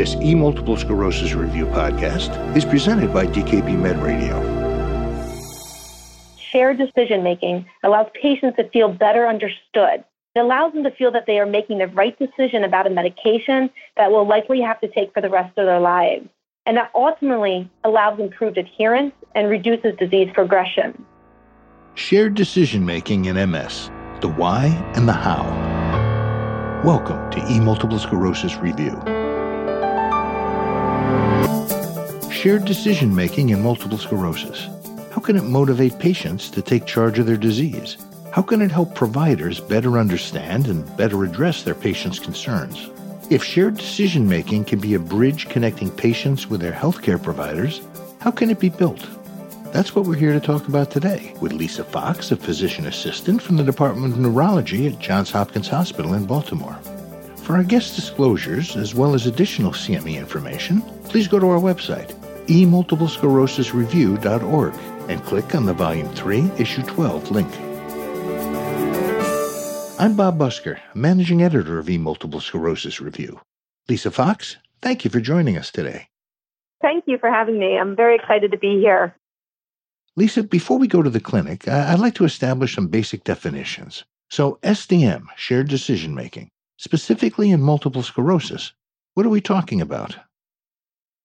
This e multiple sclerosis review podcast is presented by DKB Med Radio. Shared decision making allows patients to feel better understood. It allows them to feel that they are making the right decision about a medication that will likely have to take for the rest of their lives. And that ultimately allows improved adherence and reduces disease progression. Shared decision making in MS the why and the how. Welcome to E Multiple Sclerosis Review. Shared decision making in multiple sclerosis. How can it motivate patients to take charge of their disease? How can it help providers better understand and better address their patients' concerns? If shared decision making can be a bridge connecting patients with their healthcare providers, how can it be built? That's what we're here to talk about today with Lisa Fox, a physician assistant from the Department of Neurology at Johns Hopkins Hospital in Baltimore. For our guest disclosures, as well as additional CME information, please go to our website, emultiplesclerosisreview.org, and click on the Volume 3, Issue 12 link. I'm Bob Busker, Managing Editor of eMultiple Sclerosis Review. Lisa Fox, thank you for joining us today. Thank you for having me. I'm very excited to be here. Lisa, before we go to the clinic, I'd like to establish some basic definitions. So, SDM, shared decision making, specifically in multiple sclerosis, what are we talking about?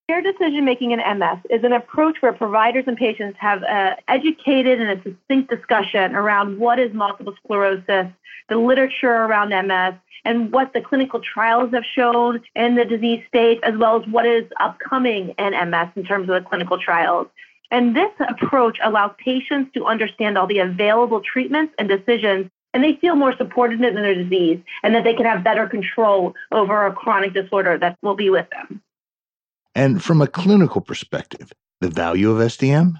Shared decision making in MS is an approach where providers and patients have an educated and a distinct discussion around what is multiple sclerosis, the literature around MS, and what the clinical trials have shown in the disease state, as well as what is upcoming in MS in terms of the clinical trials. And this approach allows patients to understand all the available treatments and decisions, and they feel more supported in their disease and that they can have better control over a chronic disorder that will be with them. And from a clinical perspective, the value of SDM?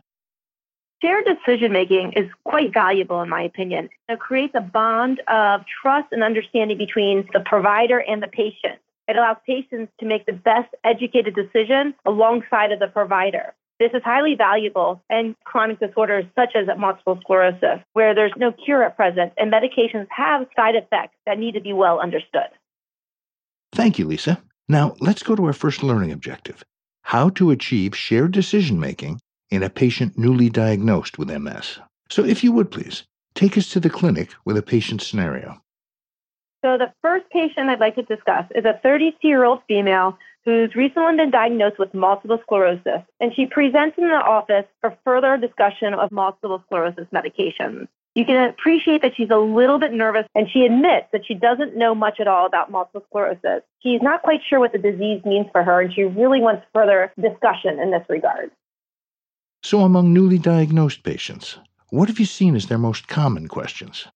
Shared decision making is quite valuable, in my opinion. It creates a bond of trust and understanding between the provider and the patient. It allows patients to make the best educated decision alongside of the provider. This is highly valuable in chronic disorders such as multiple sclerosis, where there's no cure at present and medications have side effects that need to be well understood. Thank you, Lisa. Now, let's go to our first learning objective how to achieve shared decision making in a patient newly diagnosed with MS. So, if you would please, take us to the clinic with a patient scenario. So, the first patient I'd like to discuss is a 32 year old female who's recently been diagnosed with multiple sclerosis, and she presents in the office for further discussion of multiple sclerosis medications. You can appreciate that she's a little bit nervous, and she admits that she doesn't know much at all about multiple sclerosis. She's not quite sure what the disease means for her, and she really wants further discussion in this regard. So, among newly diagnosed patients, what have you seen as their most common questions?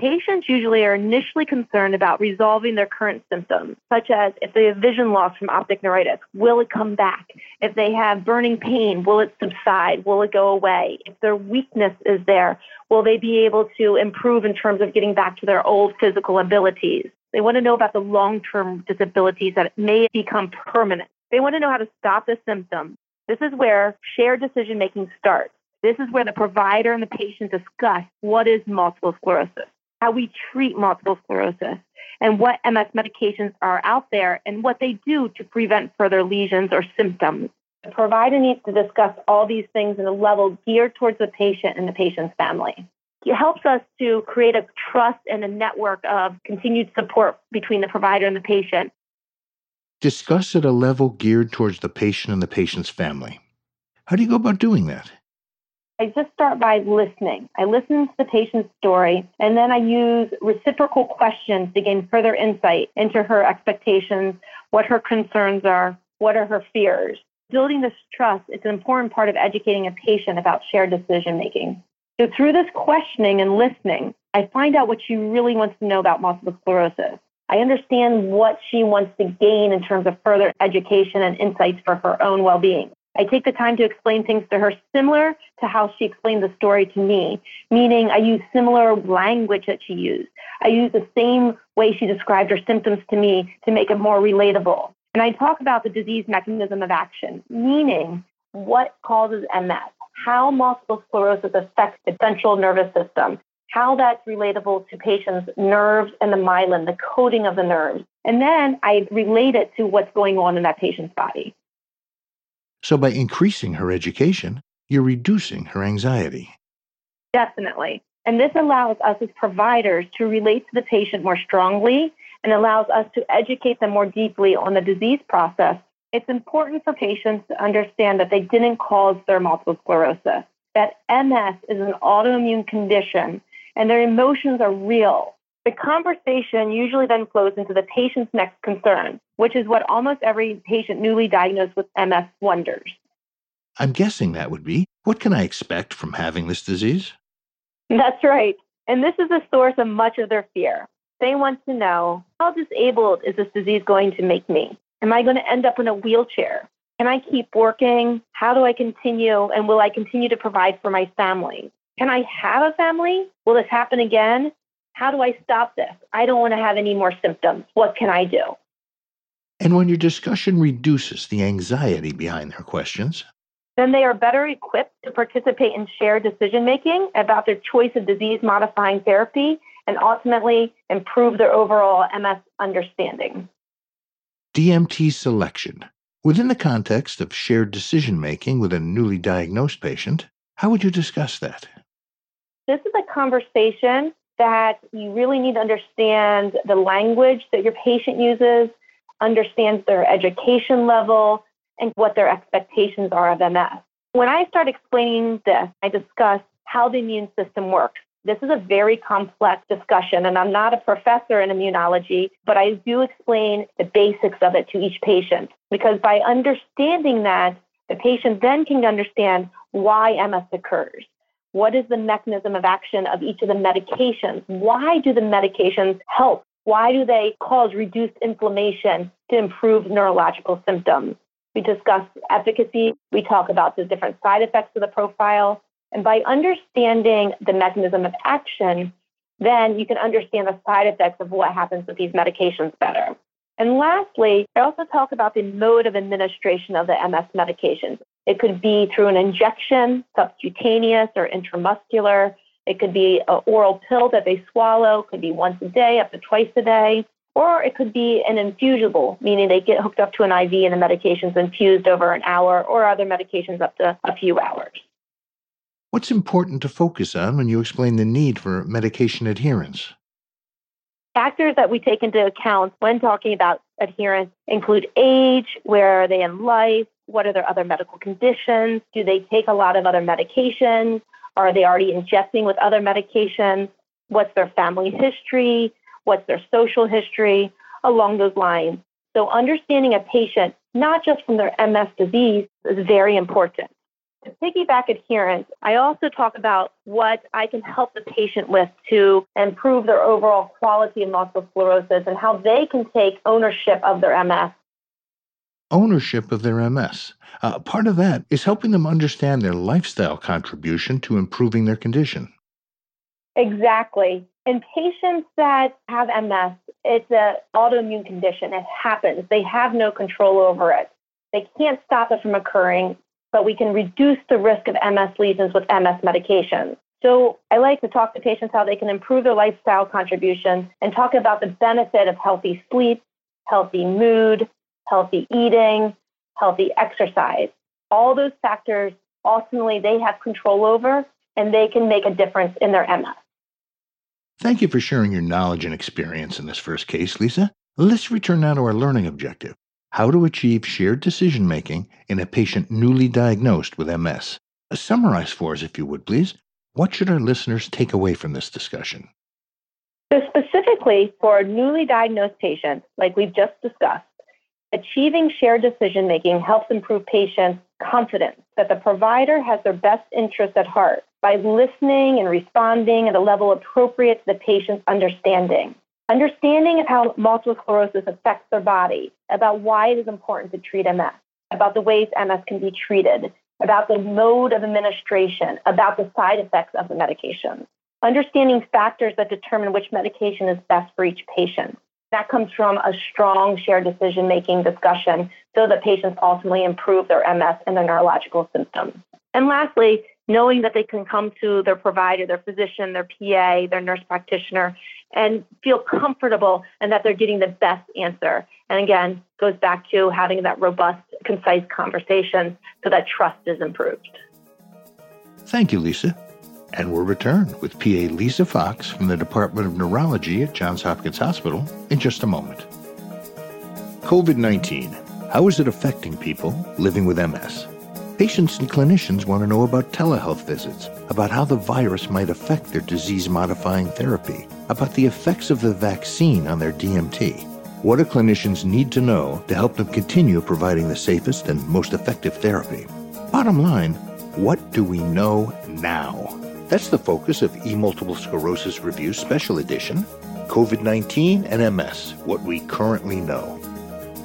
Patients usually are initially concerned about resolving their current symptoms, such as if they have vision loss from optic neuritis, will it come back? If they have burning pain, will it subside? Will it go away? If their weakness is there, will they be able to improve in terms of getting back to their old physical abilities? They want to know about the long term disabilities that may become permanent. They want to know how to stop the symptom. This is where shared decision making starts. This is where the provider and the patient discuss what is multiple sclerosis how we treat multiple sclerosis and what MS medications are out there and what they do to prevent further lesions or symptoms. The provider needs to discuss all these things in a level geared towards the patient and the patient's family. It helps us to create a trust and a network of continued support between the provider and the patient. Discuss at a level geared towards the patient and the patient's family. How do you go about doing that? I just start by listening. I listen to the patient's story, and then I use reciprocal questions to gain further insight into her expectations, what her concerns are, what are her fears. Building this trust is an important part of educating a patient about shared decision making. So, through this questioning and listening, I find out what she really wants to know about multiple sclerosis. I understand what she wants to gain in terms of further education and insights for her own well being. I take the time to explain things to her similar to how she explained the story to me, meaning I use similar language that she used. I use the same way she described her symptoms to me to make it more relatable. And I talk about the disease mechanism of action, meaning what causes MS, how multiple sclerosis affects the central nervous system, how that's relatable to patients' nerves and the myelin, the coating of the nerves. And then I relate it to what's going on in that patient's body. So by increasing her education, you're reducing her anxiety. Definitely. And this allows us as providers to relate to the patient more strongly and allows us to educate them more deeply on the disease process. It's important for patients to understand that they didn't cause their multiple sclerosis, that MS is an autoimmune condition and their emotions are real. The conversation usually then flows into the patient's next concern, which is what almost every patient newly diagnosed with MS wonders. I'm guessing that would be what can I expect from having this disease? That's right. And this is the source of much of their fear. They want to know how disabled is this disease going to make me? Am I going to end up in a wheelchair? Can I keep working? How do I continue? And will I continue to provide for my family? Can I have a family? Will this happen again? How do I stop this? I don't want to have any more symptoms. What can I do? And when your discussion reduces the anxiety behind their questions, then they are better equipped to participate in shared decision making about their choice of disease modifying therapy and ultimately improve their overall MS understanding. DMT selection. Within the context of shared decision making with a newly diagnosed patient, how would you discuss that? This is a conversation that you really need to understand the language that your patient uses, understands their education level, and what their expectations are of MS. When I start explaining this, I discuss how the immune system works. This is a very complex discussion, and I'm not a professor in immunology, but I do explain the basics of it to each patient because by understanding that, the patient then can understand why MS occurs. What is the mechanism of action of each of the medications? Why do the medications help? Why do they cause reduced inflammation to improve neurological symptoms? We discuss efficacy. We talk about the different side effects of the profile. And by understanding the mechanism of action, then you can understand the side effects of what happens with these medications better. And lastly, I also talk about the mode of administration of the MS medications. It could be through an injection, subcutaneous or intramuscular. It could be an oral pill that they swallow, it could be once a day, up to twice a day. Or it could be an infusible, meaning they get hooked up to an IV and the medication's infused over an hour, or other medications up to a few hours. What's important to focus on when you explain the need for medication adherence? Factors that we take into account when talking about adherence include age, where are they in life, what are their other medical conditions, do they take a lot of other medications, are they already ingesting with other medications, what's their family history, what's their social history, along those lines. So understanding a patient, not just from their MS disease, is very important. To piggyback adherence, I also talk about what I can help the patient with to improve their overall quality of multiple sclerosis and how they can take ownership of their MS. Ownership of their MS. Uh, part of that is helping them understand their lifestyle contribution to improving their condition. Exactly. In patients that have MS, it's an autoimmune condition. It happens. They have no control over it. They can't stop it from occurring, but we can reduce the risk of MS lesions with MS medications. So I like to talk to patients how they can improve their lifestyle contribution and talk about the benefit of healthy sleep, healthy mood, healthy eating, healthy exercise. All those factors ultimately they have control over and they can make a difference in their MS. Thank you for sharing your knowledge and experience in this first case, Lisa. Let's return now to our learning objective how to achieve shared decision making in a patient newly diagnosed with MS. Summarize for us, if you would, please. What should our listeners take away from this discussion? So, specifically for newly diagnosed patient, like we've just discussed, achieving shared decision making helps improve patients' confidence that the provider has their best interests at heart by listening and responding at a level appropriate to the patient's understanding. Understanding of how multiple sclerosis affects their body, about why it is important to treat MS, about the ways MS can be treated, about the mode of administration, about the side effects of the medication. Understanding factors that determine which medication is best for each patient. That comes from a strong shared decision making discussion so that patients ultimately improve their MS and their neurological symptoms. And lastly, knowing that they can come to their provider, their physician, their PA, their nurse practitioner, and feel comfortable and that they're getting the best answer. And again, goes back to having that robust, concise conversation so that trust is improved. Thank you, Lisa. And we'll return with PA Lisa Fox from the Department of Neurology at Johns Hopkins Hospital in just a moment. COVID 19. How is it affecting people living with MS? Patients and clinicians want to know about telehealth visits, about how the virus might affect their disease modifying therapy, about the effects of the vaccine on their DMT. What do clinicians need to know to help them continue providing the safest and most effective therapy? Bottom line, what do we know now? That's the focus of E Multiple Sclerosis Review Special Edition COVID 19 and MS What We Currently Know.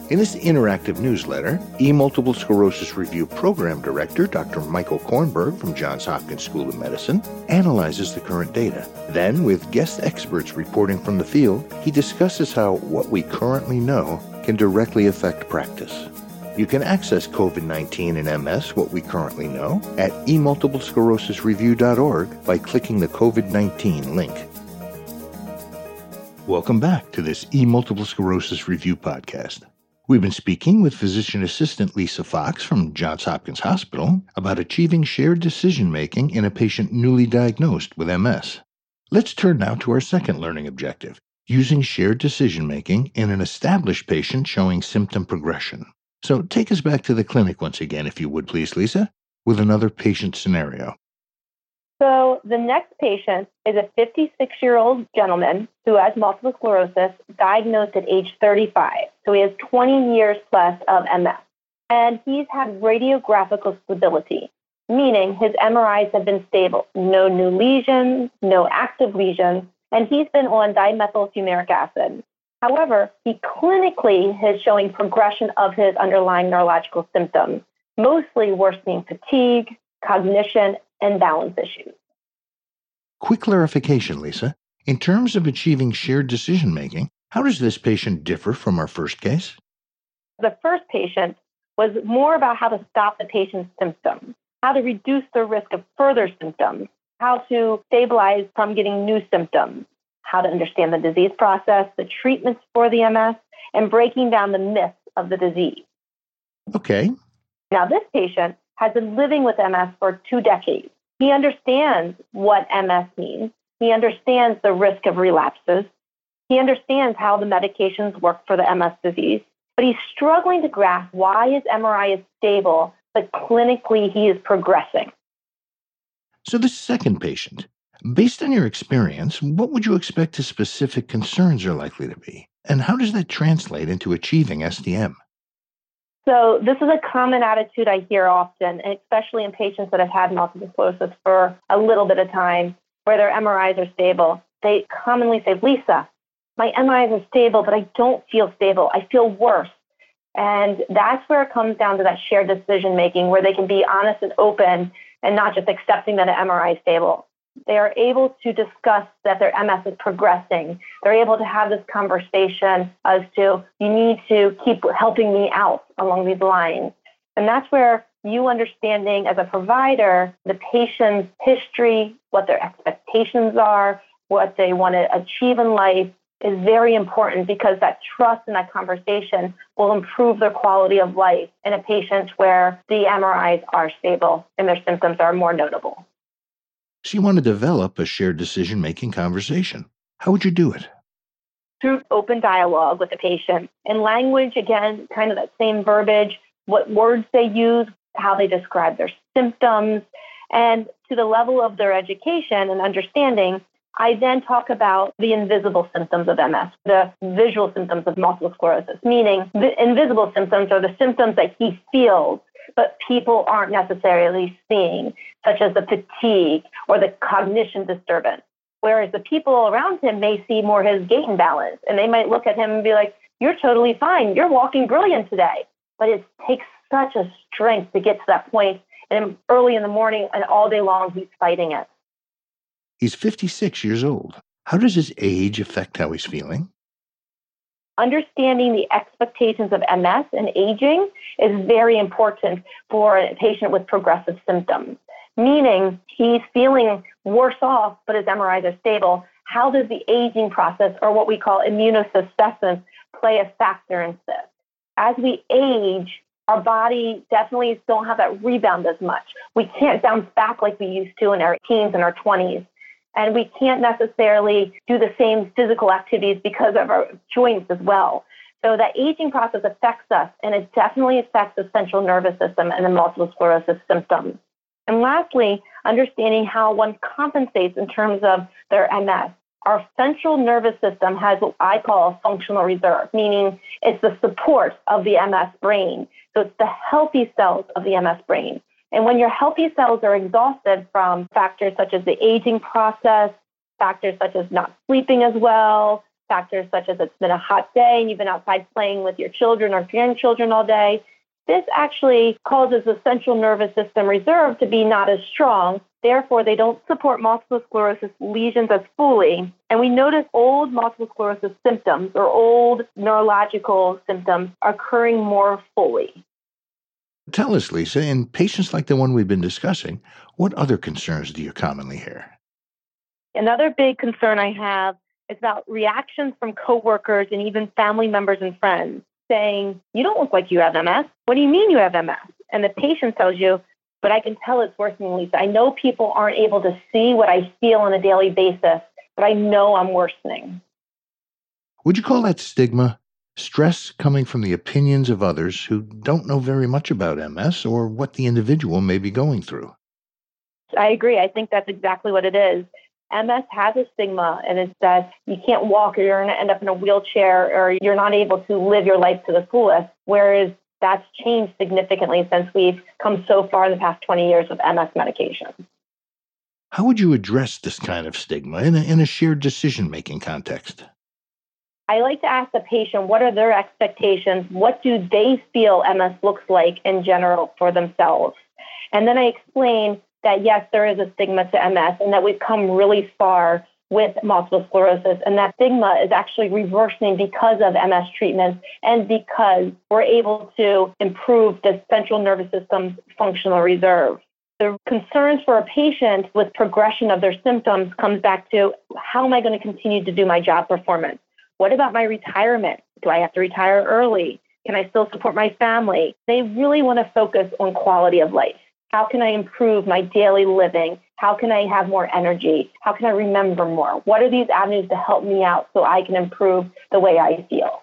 In this interactive newsletter, E Multiple Sclerosis Review Program Director Dr. Michael Kornberg from Johns Hopkins School of Medicine analyzes the current data. Then, with guest experts reporting from the field, he discusses how what we currently know can directly affect practice. You can access COVID 19 and MS, what we currently know, at emultiplesclerosisreview.org by clicking the COVID 19 link. Welcome back to this E Multiple Sclerosis Review podcast. We've been speaking with physician assistant Lisa Fox from Johns Hopkins Hospital about achieving shared decision making in a patient newly diagnosed with MS. Let's turn now to our second learning objective using shared decision making in an established patient showing symptom progression. So take us back to the clinic once again, if you would please, Lisa, with another patient scenario. So the next patient is a 56 year old gentleman who has multiple sclerosis, diagnosed at age 35. So he has 20 years plus of MS. And he's had radiographical stability, meaning his MRIs have been stable. No new lesions, no active lesions, and he's been on dimethyl fumaric acid. However, he clinically is showing progression of his underlying neurological symptoms, mostly worsening fatigue, cognition, and balance issues. Quick clarification, Lisa. In terms of achieving shared decision making, how does this patient differ from our first case? The first patient was more about how to stop the patient's symptoms, how to reduce the risk of further symptoms, how to stabilize from getting new symptoms, how to understand the disease process, the treatments for the MS, and breaking down the myths of the disease. Okay. Now, this patient has been living with MS for two decades. He understands what MS means. He understands the risk of relapses. He understands how the medications work for the MS disease, but he's struggling to grasp why his MRI is stable, but clinically he is progressing. So, the second patient, based on your experience, what would you expect his specific concerns are likely to be? And how does that translate into achieving SDM? So this is a common attitude I hear often, especially in patients that have had multiple sclerosis for a little bit of time, where their MRIs are stable. They commonly say, Lisa, my MRIs are stable, but I don't feel stable. I feel worse. And that's where it comes down to that shared decision making, where they can be honest and open and not just accepting that an MRI is stable they are able to discuss that their MS is progressing. They're able to have this conversation as to, you need to keep helping me out along these lines. And that's where you understanding as a provider the patient's history, what their expectations are, what they want to achieve in life is very important because that trust and that conversation will improve their quality of life in a patient where the MRIs are stable and their symptoms are more notable. So you want to develop a shared decision making conversation. How would you do it? Through open dialogue with the patient and language, again, kind of that same verbiage, what words they use, how they describe their symptoms, and to the level of their education and understanding, I then talk about the invisible symptoms of MS, the visual symptoms of multiple sclerosis, meaning the invisible symptoms are the symptoms that he feels but people aren't necessarily seeing, such as the fatigue or the cognition disturbance. Whereas the people around him may see more his gait and balance, and they might look at him and be like, You're totally fine. You're walking brilliant today. But it takes such a strength to get to that point. and early in the morning and all day long, he's fighting it. He's 56 years old. How does his age affect how he's feeling? understanding the expectations of MS and aging is very important for a patient with progressive symptoms. meaning he's feeling worse off, but his MRIs are stable. How does the aging process, or what we call immunosenescence, play a factor in this? As we age, our body definitely don't have that rebound as much. We can't bounce back like we used to in our teens and our 20s. And we can't necessarily do the same physical activities because of our joints as well. So that aging process affects us, and it definitely affects the central nervous system and the multiple sclerosis symptoms. And lastly, understanding how one compensates in terms of their MS. Our central nervous system has what I call a functional reserve, meaning it's the support of the MS brain. So it's the healthy cells of the MS brain. And when your healthy cells are exhausted from factors such as the aging process, factors such as not sleeping as well, factors such as it's been a hot day and you've been outside playing with your children or grandchildren all day, this actually causes the central nervous system reserve to be not as strong. Therefore, they don't support multiple sclerosis lesions as fully. And we notice old multiple sclerosis symptoms or old neurological symptoms occurring more fully. Tell us, Lisa, in patients like the one we've been discussing, what other concerns do you commonly hear? Another big concern I have is about reactions from coworkers and even family members and friends saying, You don't look like you have MS. What do you mean you have MS? And the patient tells you, But I can tell it's worsening, Lisa. I know people aren't able to see what I feel on a daily basis, but I know I'm worsening. Would you call that stigma? Stress coming from the opinions of others who don't know very much about MS or what the individual may be going through. I agree. I think that's exactly what it is. MS has a stigma, and it's that you can't walk or you're going to end up in a wheelchair or you're not able to live your life to the fullest. Whereas that's changed significantly since we've come so far in the past 20 years with MS medication. How would you address this kind of stigma in a, in a shared decision making context? I like to ask the patient what are their expectations? What do they feel MS looks like in general for themselves? And then I explain that yes, there is a stigma to MS and that we've come really far with multiple sclerosis. And that stigma is actually reversing because of MS treatments and because we're able to improve the central nervous system's functional reserve. The concerns for a patient with progression of their symptoms comes back to how am I going to continue to do my job performance? What about my retirement? Do I have to retire early? Can I still support my family? They really want to focus on quality of life. How can I improve my daily living? How can I have more energy? How can I remember more? What are these avenues to help me out so I can improve the way I feel?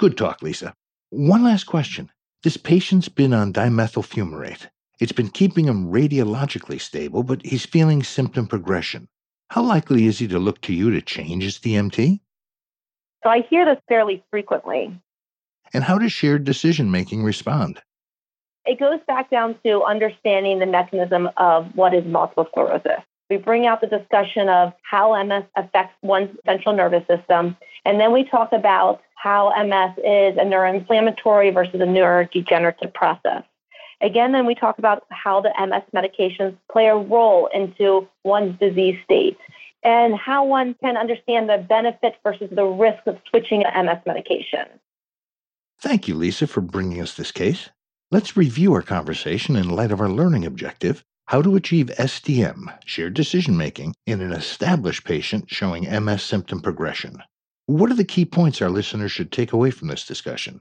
Good talk, Lisa. One last question. This patient's been on dimethyl fumarate. It's been keeping him radiologically stable, but he's feeling symptom progression. How likely is he to look to you to change his DMT? So I hear this fairly frequently. And how does shared decision making respond? It goes back down to understanding the mechanism of what is multiple sclerosis. We bring out the discussion of how MS affects one's central nervous system, and then we talk about how MS is a neuroinflammatory versus a neurodegenerative process. Again, then we talk about how the MS medications play a role into one's disease state and how one can understand the benefit versus the risk of switching a MS medication. Thank you, Lisa, for bringing us this case. Let's review our conversation in light of our learning objective how to achieve SDM, shared decision making, in an established patient showing MS symptom progression. What are the key points our listeners should take away from this discussion?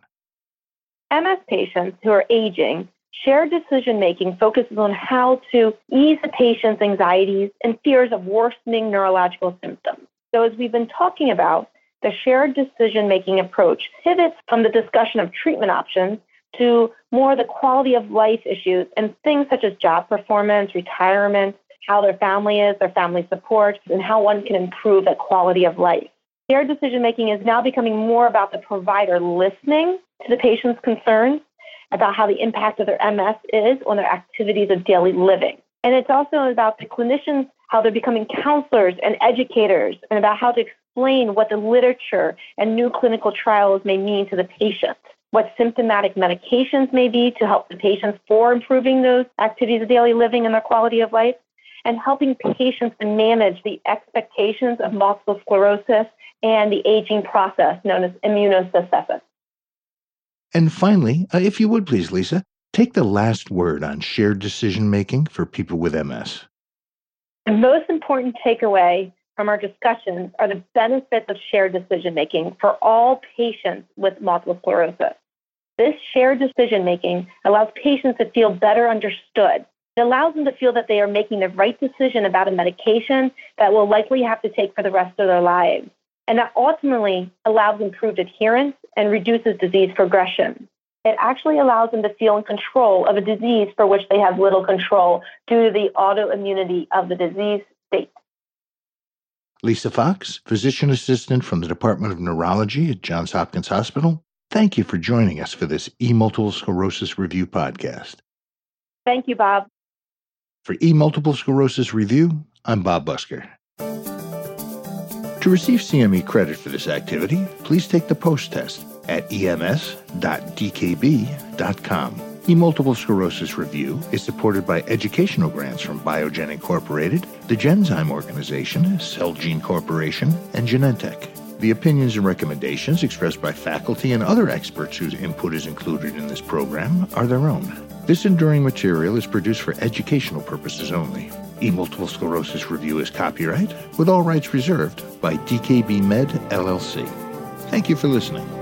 MS patients who are aging Shared decision making focuses on how to ease the patient's anxieties and fears of worsening neurological symptoms. So, as we've been talking about, the shared decision making approach pivots from the discussion of treatment options to more the quality of life issues and things such as job performance, retirement, how their family is, their family support, and how one can improve that quality of life. Shared decision making is now becoming more about the provider listening to the patient's concerns about how the impact of their MS is on their activities of daily living. And it's also about the clinicians, how they're becoming counselors and educators, and about how to explain what the literature and new clinical trials may mean to the patient, what symptomatic medications may be to help the patients for improving those activities of daily living and their quality of life, and helping patients to manage the expectations of multiple sclerosis and the aging process known as immunosenescence. And finally, uh, if you would please, Lisa, take the last word on shared decision making for people with MS. The most important takeaway from our discussions are the benefits of shared decision making for all patients with multiple sclerosis. This shared decision making allows patients to feel better understood. It allows them to feel that they are making the right decision about a medication that will likely have to take for the rest of their lives. And that ultimately allows improved adherence and reduces disease progression. It actually allows them to feel in control of a disease for which they have little control due to the autoimmunity of the disease state. Lisa Fox, physician assistant from the Department of Neurology at Johns Hopkins Hospital, thank you for joining us for this e multiple sclerosis review podcast. Thank you, Bob. For e multiple sclerosis review, I'm Bob Busker. To receive CME credit for this activity, please take the post test at ems.dkb.com. E-Multiple Sclerosis Review is supported by educational grants from Biogen Incorporated, the Genzyme Organization, Celgene Corporation, and Genentech. The opinions and recommendations expressed by faculty and other experts whose input is included in this program are their own. This enduring material is produced for educational purposes only. E-Multiple Sclerosis Review is copyright, with all rights reserved, by DKB Med, LLC. Thank you for listening.